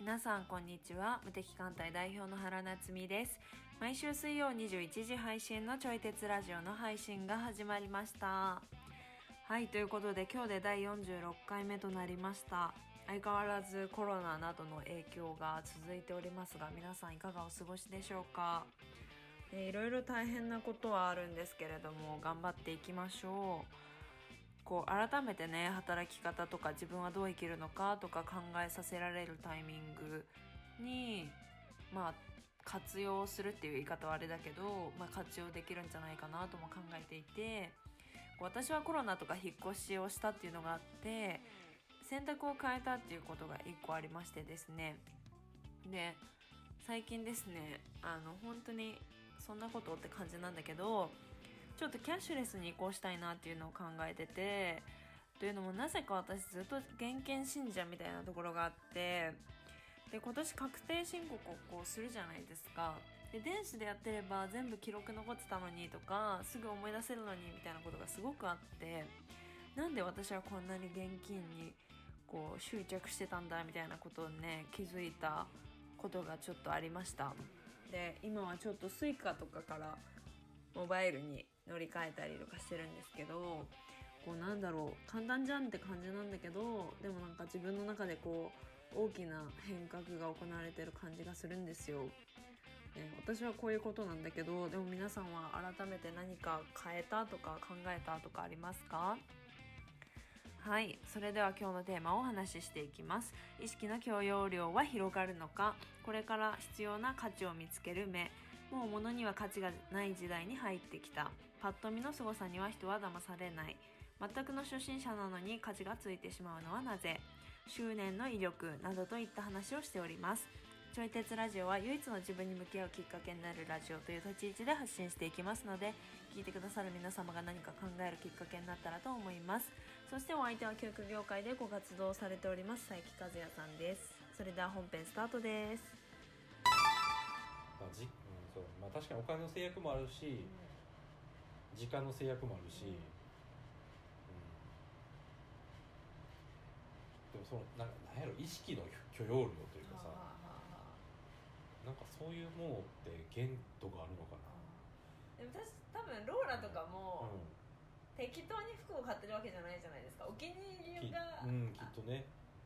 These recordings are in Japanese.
皆さんこんにちは。無敵艦隊代表の原夏実です。毎週水曜21時配信のちょい鉄ラジオの配信が始まりました。はいということで今日で第46回目となりました。相変わらずコロナなどの影響が続いておりますが皆さんいかがお過ごしでしょうか？いろいろ大変なことはあるんですけれども頑張っていきましょう。こう改めてね働き方とか自分はどう生きるのかとか考えさせられるタイミングにまあ活用するっていう言い方はあれだけど、まあ、活用できるんじゃないかなとも考えていて私はコロナとか引っ越しをしたっていうのがあって選択を変えたっていうことが1個ありましてですね。で最近ですねあの本当にそんなことって感じなんだけどちょっとキャッシュレスに移行したいなっていうのを考えててというのもなぜか私ずっと現金信者みたいなところがあってで今年確定申告をこうするじゃないですか。で電子でやってれば全部記録残ってたのにとかすぐ思い出せるのにみたいなことがすごくあってなんで私はこんなに現金にこう執着してたんだみたいなことをね気づいたことがちょっとありました。で今はちょっと Suica とかからモバイルに乗り換えたりとかしてるんですけどこうなんだろう簡単じゃんって感じなんだけどでもなんか自分の中でこう大きな変革が行われてる感じがするんですよ。ね、私はこういうことなんだけどでも皆さんは改めて何か変えたとか考えたとかありますか？はいそれでは今日のテーマをお話ししていきます。意識の許容量は広がるのか？これから必要な価値を見つける目。もう物には価値がない時代に入ってきた。パッと見の凄さには人は騙されない。全くの初心者なのに価値がついてしまうのはなぜ？執念の威力などといった話をしております。ちょい鉄ラジオは唯一の自分に向き合うきっかけになるラジオという立ち位置で発信していきますので聞いてくださる皆様が何か考えるきっかけになったらと思います。そしてお相手は教育業界でご活動されております佐伯和也さんです。それでは本編スタートです。まあじうん、そう。まあ確かにお金の制約もあるし、時間の制約もあるし、うん。うん。でもそのなんかなんやろ意識の許容量というかさなんかそういうものって限度があるのかでも私多分ローラとかなも、適当に服を買ってるわけじゃないじゃないですか。お気に入りがうん、きっとね。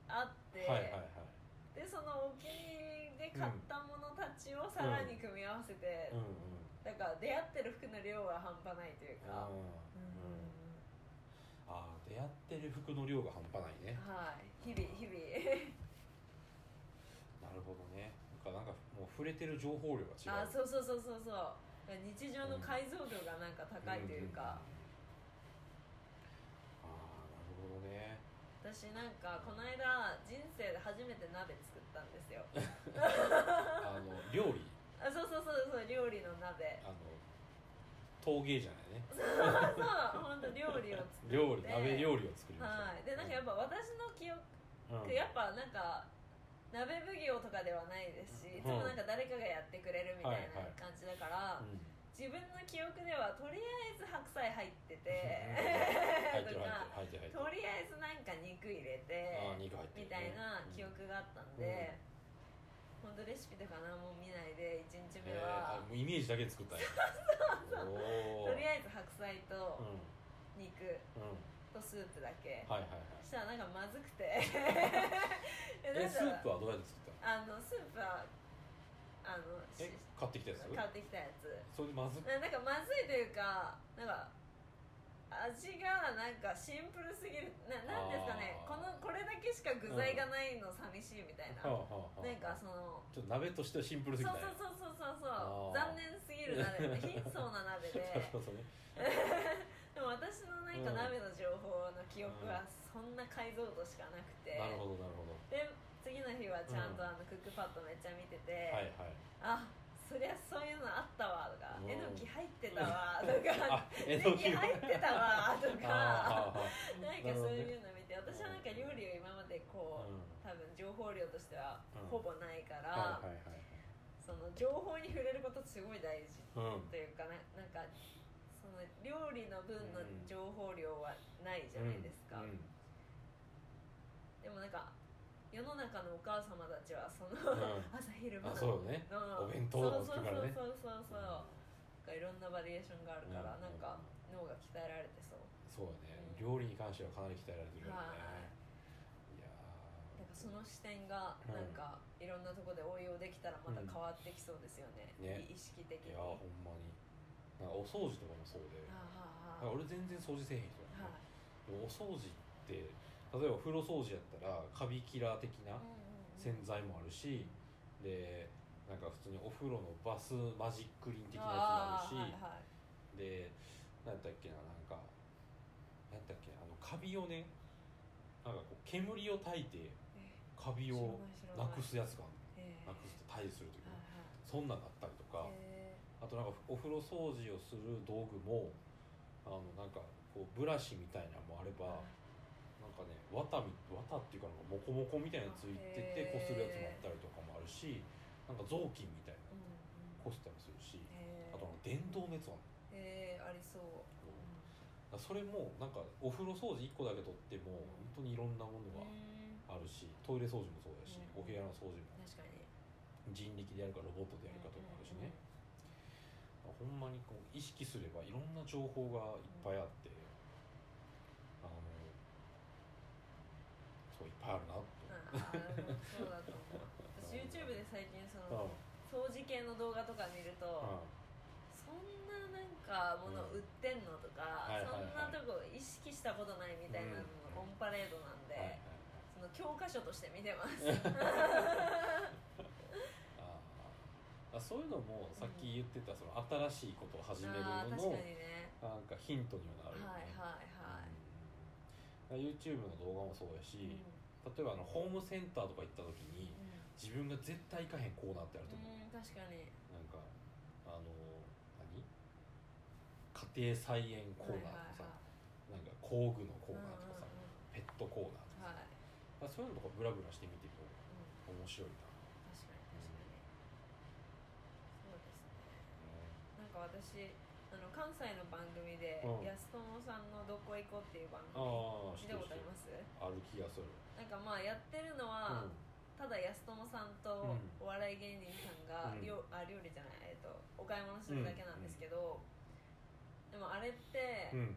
あって、はいはいはい。でそのお気に入りで買ったものたちをさらに組み合わせて、うん。うんだから出会ってる服の量は半端ないというか、うんうん。あー出会ってる服の量が半端ないね。はい。日々日々。なるほどね。なんかなんか触れてる情報量が違う。あそうそうそうそうそう。日常の解像度がなんか高いというか、ああなるほどね。私なんかこの間人生で初めて鍋作ったんですよ。あの料理？あそうそうそうそう料理の鍋。あの陶芸じゃないね。そう本当料理を作って。料理鍋料理を作りました。はい。でなんかやっぱ私の記憶、うん。やっぱなんか鍋奉行とかではないですしいつもなんか誰かがやってくれるみたいなはいはい。感じだから、うん。自分の記憶ではとりあえず白菜入ってて とかとりあえずなんか肉入れてみたいな記憶があったんで、本当レシピとか何も見ないで1日目は、もうイメージだけで作ったんや。おとりあええず白菜とうん。肉。うんとスープだけ、はいはいはい。そしたらなんかまずくて。ええスープはどうやって作ったの？あのスープはあのしえ買ってきたやつ？買ってきたやつ。それでまずななんかまずいというかなんか味がなんかシンプルすぎる。ななんですかね。あー。このこれだけしか具材がないの寂しいみたいな、はあはあはあ。なんかそのちょっと鍋としてはシンプルすそうぎたんや。そうそうそうそうそあー。う残念すぎる鍋。貧相な鍋で。なるほどね。でも私のなんか鍋の記憶はそんな解像度しかなくて、なるほどなるほで次の日はちゃんとうん。あのクックパッドめっちゃ見てて、どはいはい。あそりゃそういうのあったわとかうん。えのき入ってたわとか あ えのき入ってたわとか なんかそういうの見て私はなんか料理を今までこう、うん。多分情報量としてはうん。ほぼないから、はいはいはいはい。そその情報に触れることってすごい大事うんというかななんかその料理の分の情報量はないじゃないですか、うんでもなんか世の中のお母様たちはその、ん。朝昼晩。あそうね。うん。お弁当をからね。そうそうそうそうなんかいろんなバリエーションがあるから、うん。なんか脳が鍛えられてそう。そうだね。うん料理に関してはかなり鍛えられてるよね。なんかその視点がうん。なんかいろんなところで応用できたらまた変わってきそうですよね,、ね。意識的に。ーいやほんまに。なんかお掃除とかもそうで。俺全然掃除せえへん人なのはいお掃除って例えば風呂掃除やったらカビキラー的な洗剤もあるしでなんか普通にお風呂のバスマジックリン的なやつもあるし、はいはい。で何やったっけななんか何やったっけあのカビをねなんかこう煙を焚いてえカビをなくすやつがなくすって退治する時にそんなんがあったりとか。へあとなんかお風呂掃除をする道具もあのなんかこうブラシみたいなのもあれーばなんかね綿み綿っていうかなんかモコモコみたいなのついててこするやつもあったりとかもあるしなんか雑巾みたいなこすったりするしあと電動のやつもあるへーありそう、だからそれもなんかお風呂掃除1個だけとっても本当にいろんなものがうんあるしトイレ掃除もそうだし、うん。お部屋の掃除も。確かに。人力でやるかロボットでやるかとかあるしね、ほんまにこう意識すればいろんな情報がいっぱいあって、あのそういっぱいあるなってあーでもそうだと思う。私 YouTube で最近その掃除系の動画とか見ると、うん。そんななんかもの売ってんのとか、はいはいはい。そんなとこ意識したことないみたいなののオンパレードなんで、はいはいはい。その教科書として見てます。あそういうのもさっき言ってたその新しいことを始めるののかにね。なんかヒントにはなるよはいね、はいはい、うん YouTube の動画もそうやし、うん。例えばあのホームセンターとか行った時にう自分が絶対行かへんコーナーってあると思う、ん、うん、確かに。なんかあの何？家庭菜園コーナーとかさ、なんか工具のコーナーとかさ、ペットコーナーとかさ、はい、まあ、そういうのとかブラブラしてみてもうん、面白いな、確かに確かに、そうですね。なんか私あの関西の番組で、うん。安友さんの「どこ行こう」っていう番組ああ見たことあります？ある気がする。なんかまあやってるのは、ただ安友さんとうん。お笑い芸人さんがうん。料,、あ料理じゃない、えっと、お買い物するだけなんですけど、でもあれって、うん、うん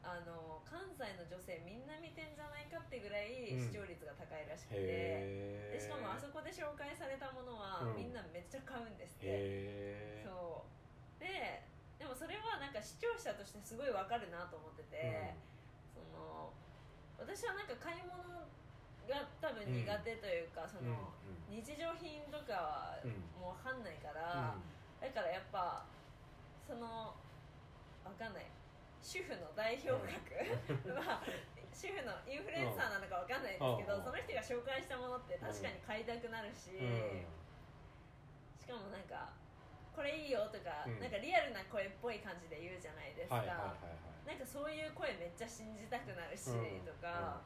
あの関西の女性みんな見てんじゃないかってぐらいうん。視聴率が高いらしくて、へえでしかもあそこで紹介されたものは、うん。みんなめっちゃ買うんですって。へえそう。ででもそれはなんか視聴者としてすごいわかるなと思ってて、その私はなんか買い物が多分苦手というか、その、日常品とかはうんもうわかんないから、だからやっぱそのわかんない。主婦の代表格、まあ主婦のインフルエンサーなのかわかんないですけど、うん。その人が紹介したものって確かに買いたくなるし、うん。しかもなんかこれいいよとか、うん。なんかリアルな声っぽい感じで言うじゃないですか、はいはいはいはい。なんかそういう声めっちゃ信じたくなるし、うん。とか、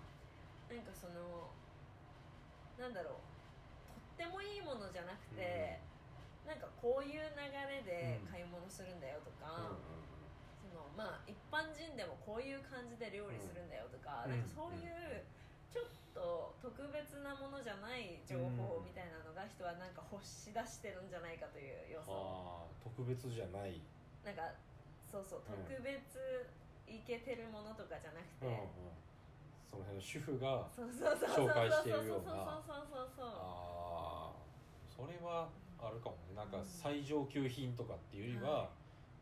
なんかそのなんだろうとってもいいものじゃなくて、なんかこういう流れで買い物するんだよとか、そのまあ一般人でもこういう感じで料理するんだよとか,、うん。なんかそういうと特別なものじゃない情報みたいなのが人はなんか欲し出してるんじゃないかという予想、ああ特別じゃない、なんかそうそう特うん。別いけてるものとかじゃなくて、うんうん。その辺の主婦が紹介してるような。そうそうそうそうそう。ああそれはあるかもね。なんか最上級品とかっていうよりは、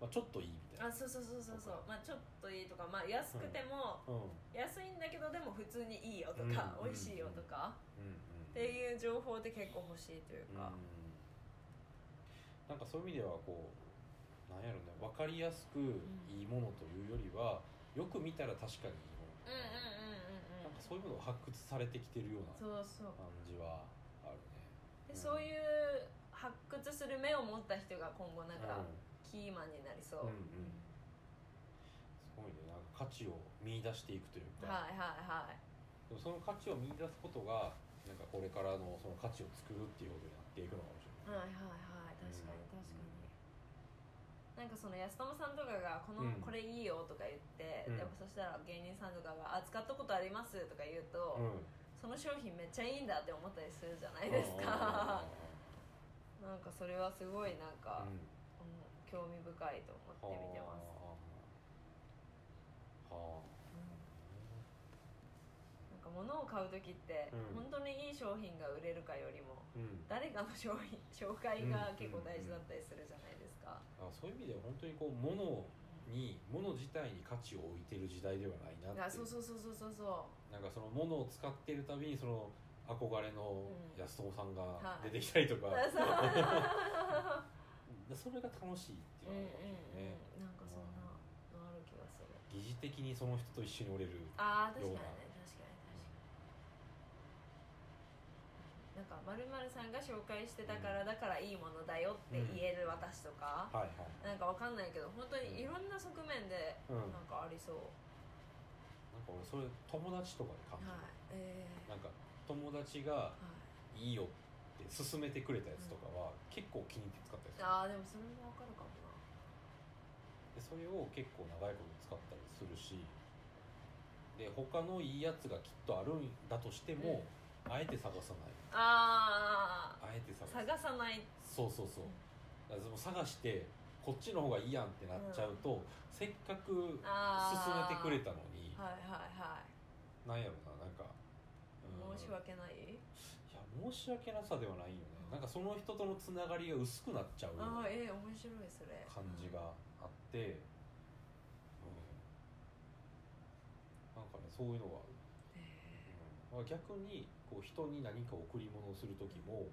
まあ、ちょっといいみたいな。あそうそうそうそうそう。まあちょっといいとか。まあ安くても、うん。安いんだけどでも普通にいいよとか、うん。美味しいよとか、うん。うん。っていう情報って結構欲しいというか、なんかそういう意味ではこうなんやろね分かりやすくいいものというよりはよく見たら確かにいいもの。うん、うんうんうんうん。なんかそういうものを発掘されてきてるようなそうそう。感じはあるね。で、うんそういう発掘する目を持った人が今後なんかうんキーマンになりそう、うんうん。すごいね。なんか価値を見出していくというか、はいはいはい。でもその価値を見出すことがなんかこれからのその価値を作るっていうことになっていくのかもしれない。はいはいはい。確かに確かに、なんかその安友さんとかがこの、うん。これいいよとか言って、うん。でもそしたら芸人さんとかが「あ使ったことあります」とか言うと、うん。その商品めっちゃいいんだって思ったりするじゃないですか。なんかそれはすごいなんか、うんうん興味深いと思って見てます、はあ。はなんか物を買う時って、うん。本当にいい商品が売れるかよりもあうん。誰かの商品 紹介が結構大事だったりするじゃないですか、あそういう意味では本当にこう物に物自体に価値を置いてる時代ではないなってあそうそうそうそうそうそなんかその物を使ってるたびにその憧れのうん。安友さんがはい。出てきたりとか、うそ うそれが楽しいっていううんうんのがありますよね、うんなんかそんなのある気がする。疑似的にその人と一緒におれるああ確かにね。確かに確かに。なんかまるさんが紹介してたからだからいいものだよって言える私とか、はいはい。なんかわかんないけど本当にいろんな側面でうん。なんかありそう、なんか俺それ友達とかで感じる、はい。えー。なんか友達がはい。いいよって勧めてくれたやつとかは結構気に入って使ったりする。ああでもそれもわかるかもでそれを結構長いこと使ったりするしで他のいいやつがきっとあるんだとしても、あえて探さない。なああえて探あさない探さない。そうそうそう。だからその探してこっちの方がいいやんってなっちゃうと、せっかくあー。勧めてくれたのにはいはいはい。なんやろななんか、うん。申し訳ない？申し訳なさではないよね。なんかその人とのつながりが薄くなっちゃうああええ面白いそれ。感じがあって、うん。なんかねそういうのがある、えうん、逆にこう人に何か贈り物をする時も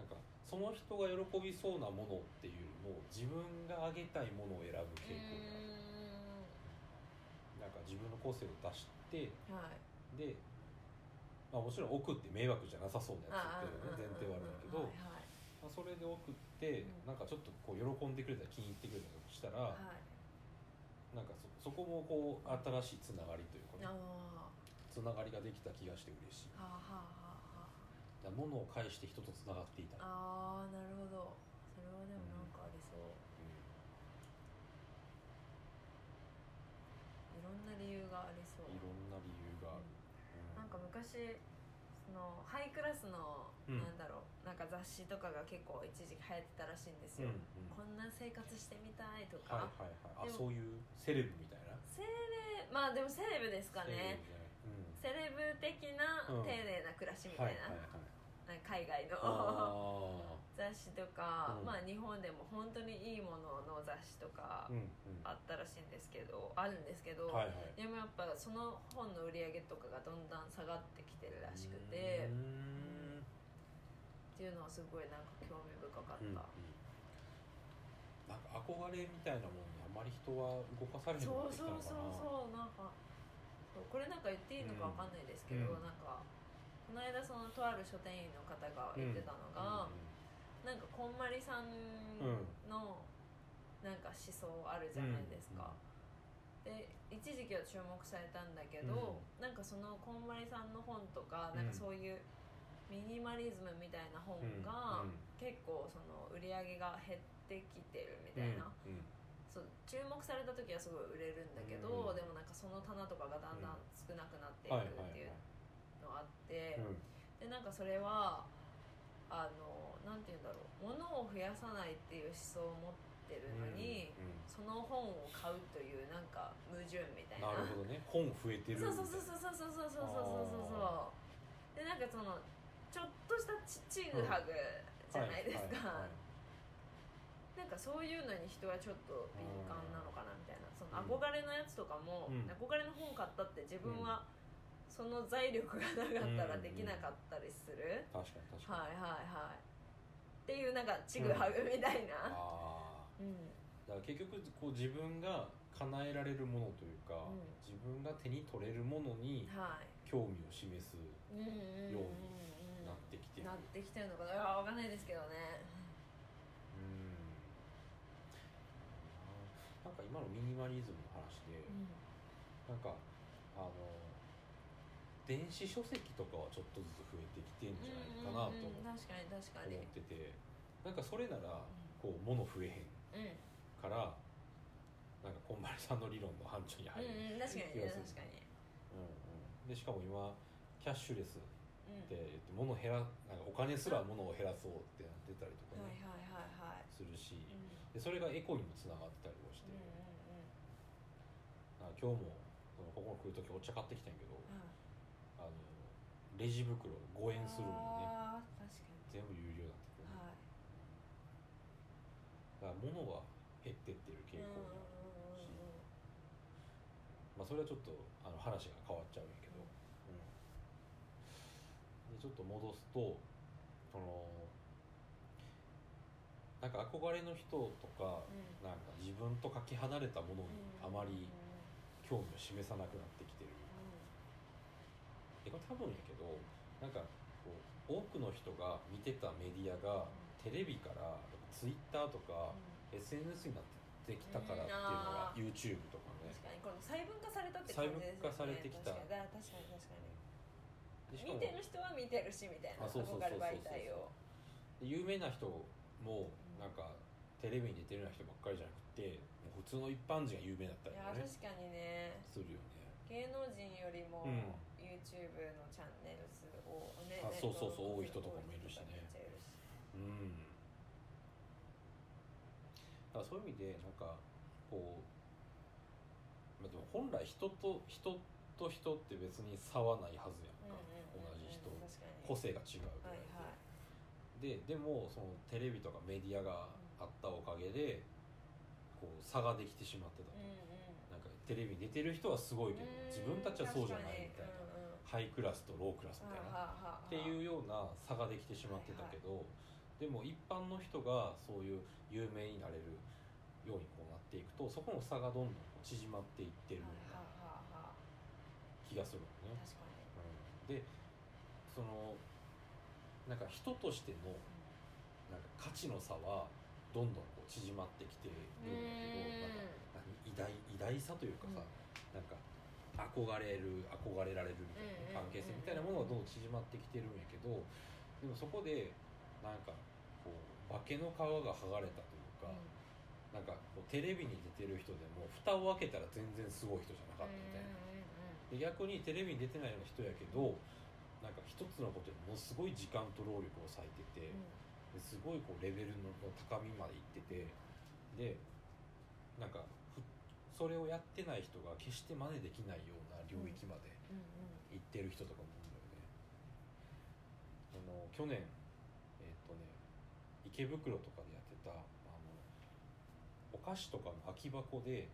なんかその人が喜びそうなものっていうよりも自分があげたいものを選ぶー傾向がある。うなんか自分の個性を出してはい。で、まあ、もちろん送って迷惑じゃなさそうなやつっていうね前提はあるんだけど、はいまあ、それで送ってうんなんかちょっとこう喜んでくれたり気に入ってくれたりしたら、はいはいなんかそそこもこう新しいつながりというかねあつながりができた気がして嬉しいあはあはあはだ物を介して人とつながっていたい、ああーなるほどそれはでもなんかありそういろんな理由がありそううんいろんな理由がある、うんなんか昔そのハイクラスの、うん。なんだろうなんか雑誌とかが結構一時期流行ってたらしいんですよ、うんうん。こんな生活してみたいとか、はいはいはい。あでもそういうセレブみたいな？セレまあでもセレブですかね。セレブじゃない。セレブ的なうん。丁寧な暮らしみうん、たいな、はいはいはいなんか海外の。あ雑誌とか、うん。まあ日本でも本当にいいものの雑誌とかあったらしいんですけどあるんですけど、はいはい。でもやっぱその本の売り上げとかがどんどん下がってきてるらしくてうーん。っていうのはすごいなんか興味深かった、うんうん。なんか憧れみたいなものにあまり人は動かされてきたそうのかそうなそう。なんかそうこれなんか言っていいのかわかんないですけど、うん。なんかこの間そのとある書店員の方が言ってたのが、なんかこんまりさんのなんか思想あるじゃないですか、で一時期は注目されたんだけど、なんかそのこんまりさんの本とか、なんかそういうミニマリズムみたいな本が、うん。うん。結構その売り上げが減ってきてるみたいな、うん。うん。そう注目された時はすごい売れるんだけど、うん。でもなんかその棚とかがだんだん少なくなっていはいくっていうのあって、うん。でなんかそれはあのなんて言うんだろう。物を増やさないっていう思想を持ってるのに、うんうん。その本を買うというなんか矛盾みたいな。なるほどね。本増えてるそうそうそうそうそうそうそうそうそうそうそうでなんかそのちょっとしたちちぐはぐじゃないですか、はいはいはいなんかそういうのに人はちょっと敏感なのかなみたいなそのうん憧れのやつとかも、うん憧れの本買ったって自分はその財力がなかったらできなかったりする、確かに確かに、はいはいはい。っていうなんかちぐはぐみたいな、あうん。あだから結局こう自分が叶えられるものというか、うん。自分が手に取れるものにはい。興味を示すうんうんようんうん。なってきてる。なってきてるのかな。いやわかんないですけどね。うん。なんか今のミニマリズムの話で、うん。なんかあの電子書籍とかはちょっとずつ増えてきてんじゃないかなと思確かに確かに。っててなんかそれならこう物増えへんからなんかこんまりさんの理論の範疇に入る、うんうん確かに気がする。確かに。うんうん。でしかも今キャッシュレスうん。って言って物減らなんかお金すら物を減らそうってなってたりとかね、はいはいするしうん。でそれがエコにもつながってたりもして、うんうんなんか今日もここ来る時お茶買ってきたんやけどうんあのレジ袋5円するのにね。あー確か全部有料になってくる、にはい。だから物は減ってってる傾向にあるし、うんまあ、それはちょっとあの話が変わっちゃうんやけど、うん。でちょっと戻すとそのなんか憧れの人とか、うん。なんか自分とかけ離れたものにあまりうん興味を示さなくなってきてるでこれ多分やけどなんかこう多くの人が見てたメディアがテレビからツイッターとか SNS になってきたからっていうのがうん。YouTube とかね。確かにこの細分化されたって細感じ分ですよね。化されてきた。確かにだ確かに確かに。見てる人は見てるしみたいなあそうそうそうそう憧れ媒体を。有名な人もなんかテレビに出てるような人ばっかりじゃなくて普通の一般人が有名だったいりね。や確かにね。するよね。芸能人よりもうん YouTube のチャンネル数をねあそうそうそう多い人とかもいるしね。うん。だからそういう意味でなんかこう、まあ、でも本来人と人と人って別に差はないはずやんか、同じ人。確かに。個性が違うぐらはいいで、はいででもそのテレビとかメディアがあったおかげでこう差ができてしまってたと、うんうん。なんかテレビに出てる人はすごいけど自分たちはそうじゃないみたいな、なハイクラスとロークラスみたいな。っていうような差ができてしまってたけど、でも一般の人がそういう有名になれるようにこうなっていくとそこの差がどんどん縮まっていってるような気がするのね。うん。でそのなんか人としてのなんか価値の差はどんどんこう縮まってきてるんだけどなんか何偉大偉大さというかさ、なんか憧れる憧れられるみたいな関係性みたいなものがどんどん縮まってきてるんやけどでもそこでなんかこう化けの皮が剥がれたというか、なんかこうテレビに出てる人でも蓋を開けたら全然すごい人じゃなかったみたいな。で逆にテレビに出てないような人やけどなんか一つのことにものすごい時間と労力を割いてて、ですごいこうレベルの高みまで行っててでなんかふそれをやってない人が決して真似できないような領域まで行ってる人とかもいるんだよね。あの去年えっとね池袋とかでやってたあのお菓子とかの空き箱で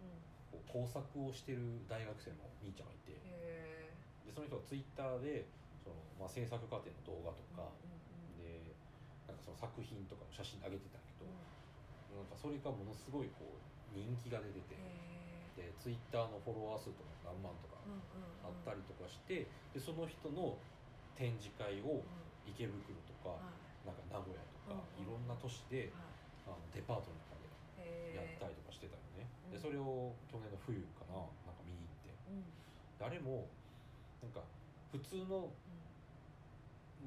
こう工作をしてる大学生の兄ちゃんがいてへでその人がツイッターでその、まあ、制作過程の動画とか、でなんかその作品とかの写真上げてたけど、なんかそれがものすごいこう人気が出てて、でツイッターのフォロワー数とか何万とかあったりとかしてでその人の展示会を池袋とか、なんか名古屋とか、うんいろんな都市であのデパートの中でやったりとかしてたよね、うんでそれを去年の冬かななんか見に行って。であれもなんか普通の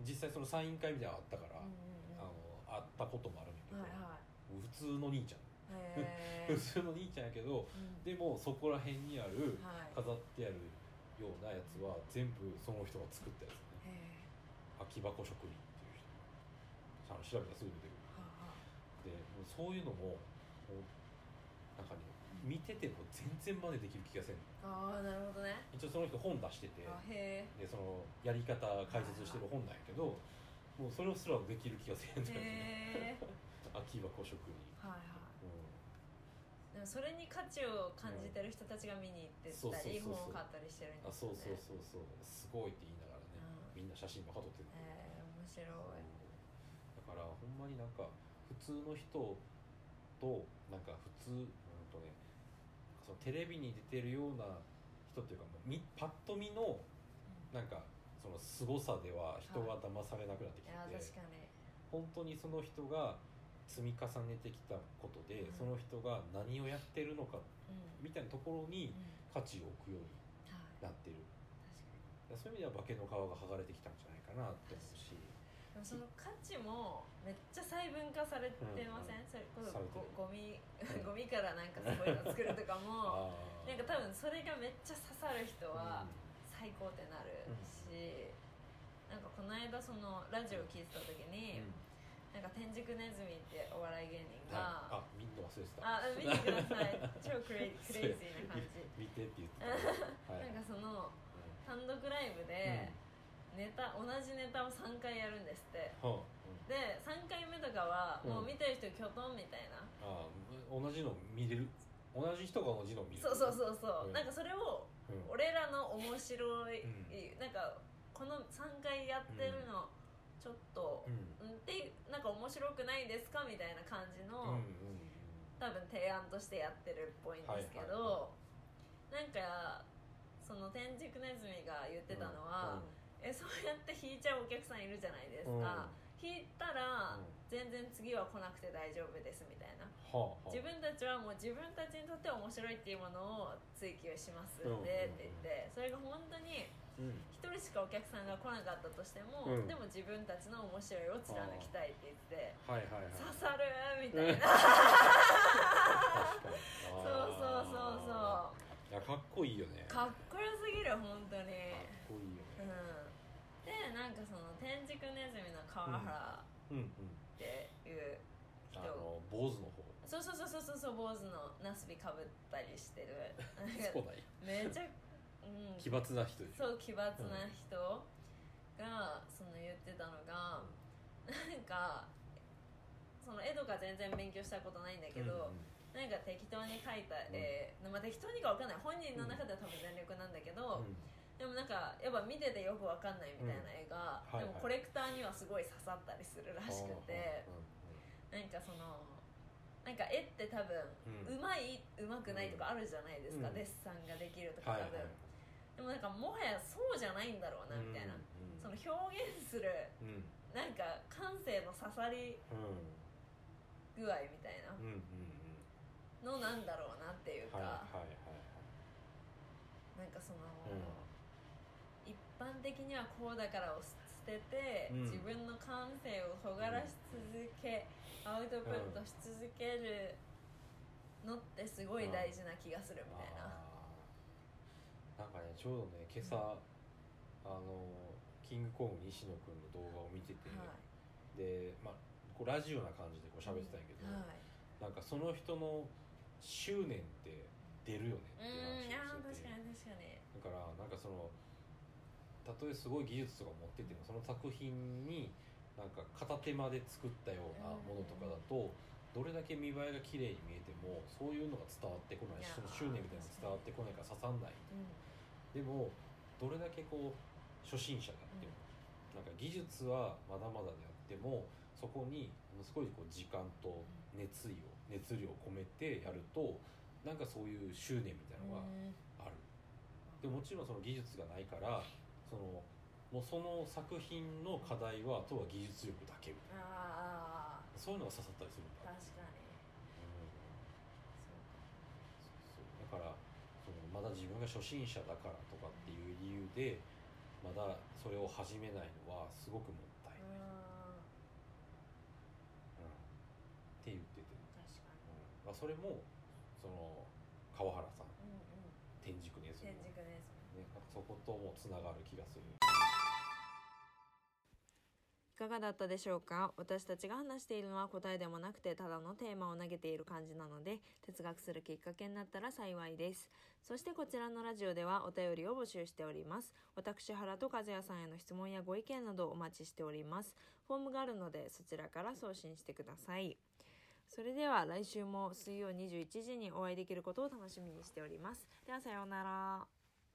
実際そのサイン会みたいなのあったから、あの会ったこともあるんやけど、普通の兄ちゃん普通の兄ちゃんやけどでもそこら辺にある飾ってあるようなやつは全部その人が作ったやつね。空き箱職人っていう人。あの調べたらすぐ出てくる。でもうそういうのももうなんかね見てても全然真似できる気がせん。のああなるほどね。一応その人本出しててでそのやり方解説してる本なんやけどもうそれをすらもできる気がせんのよねえへえ 空き箱職人、はいはい。うんでもそれに価値を感じてる人たちが見に行ってたり本を買ったりしてるんあですよね。そうそうそうそうすごいって言いながらね、うんみんな写真ばっか撮ってる。えー面白いだからほんまになんか普通の人となんか普通うんとねそのテレビに出てるような人っていうかもうみパッと見のなんかその凄さでは人は騙されなくなってきてて、確かに。本当にその人が積み重ねてきたことで、うん。その人が何をやってるのかうん。みたいなところにうん。価値を置くようにはいなってる。確かに。そういう意味では化けの皮が剥がれてきたんじゃないかなって思うし。でもその価値もめっちゃ細分化されてません、それこそゴゴミうん。ゴミからなんかすごいの作るとかもなんか多分それがめっちゃ刺さる人は最高ってなるし、なんかこの間そのラジオ聞いてた時うんに、うんなんか天竺ネズミってお笑い芸人が、はい。あみんな忘れてた。あ見てください。超クレイ クレイジーな感じ。見てって言ってた、はい、なんかそのう単独ライブでネタ同じネタを3回やるんですって。で3回目とかはもう見てる人きょとんみたいな、あ、同じの見れる。同じ人が同じの見る。そうそうそうそう、うん。なんかそれをうん。俺らの面白い、うなんかこの3回やってるのちょっと、うん。うん、ってなんか面白くないですかみたいな感じの、うんうん多分提案としてやってるっぽいんですけど、はいはい。はなんかその天竺ネズミが言ってたのは、えそうやって引いちゃうお客さんいるじゃないですか、引いたら、うん。全然次は来なくて大丈夫ですみたいな。はあはあ。自分たちはもう自分たちにとって面白いっていうものを追求しますんでうん。って言ってそれが本当にうん。一人しかお客さんが来なかったとしても、うん。でも自分たちの面白いを貫きたいって言ってはいはいはい。刺さるみたいな、確かに。そうそうそうそいやかっこいいよね。うかっこよすぎる本当にかっこいいようん。ねでなんかその天竺ネズミの川原うん。うんっていう人、あの坊主の方。そうそうそうそうそうそう坊主のナスビかぶったりしてる。めちゃ、うん、奇抜な人でしょ。そう奇抜な人がその言ってたのが、なんかその絵とか全然勉強したことないんだけど、なんか適当に描いた絵、まあ、適当にか分かんない。本人の中では多分全力なんだけど、うん。でもなんかやっぱ見ててよく分かんないみたいな絵が、うん。はいはい。でもコレクターにはすごい刺さったりするらしくて、うなんかそのなんか絵って多分、ううんまいうまくないとかあるじゃないですか、うん。デッサンができるとか多分、はい。はいでもなんかもはやそうじゃないんだろうなみたいな、うん。その表現するうん。うんなんか感性の刺さりうん具合みたいなうん。うんうんのなんだろうなっていうか、なんかその、うん。一般的にはこうだからを捨てて、うん。自分の感性を尖らし続け、アウトプットし続けるのってすごい大事な気がするみたいな、なんかねちょうどね今朝あのキングコング西野君の動画を見てて、はでまあこうラジオな感じでこう喋ってたんやけど、いはい。なんかその人の執念って出るよねって話をしてて。ー確かに確かに。だからなんかそのたとえすごい技術とか持っててもその作品になんか片手間で作ったようなものとかだとどれだけ見栄えが綺麗に見えてもそういうのが伝わってこない。しその執念みたいなのが伝わってこないから刺さんない。うんでもどれだけこう初心者であっても、なんか技術はまだまだであってもそこにすごいこう時間と熱意を熱量を込めてやるとなんかそういう執念みたいなのがうんある、でもちろんその技術がないからそのもうその作品の課題はあとは技術力だけみたいな。そういうのが刺さったりするんだ、確かに。うん。そうそうだからまだ自分が初心者だからとかっていう理由でまだそれを始めないのはすごくもったいない、うん。うん。って言ってて、確かうん。まあ、それもその川原さん。にうんうん。天竺ネズミね、そこともつながる気がする。いかがだったでしょうか？私たちが話しているのは答えでもなくてただのテーマを投げている感じなので哲学するきっかけになったら幸いです。そしてこちらのラジオではお便りを募集しております。私原と和也さんへの質問やご意見などお待ちしております。フォームがあるのでそちらから送信してください。それでは来週も水曜21時にお会いできることを楽しみにしております。ではさようなら。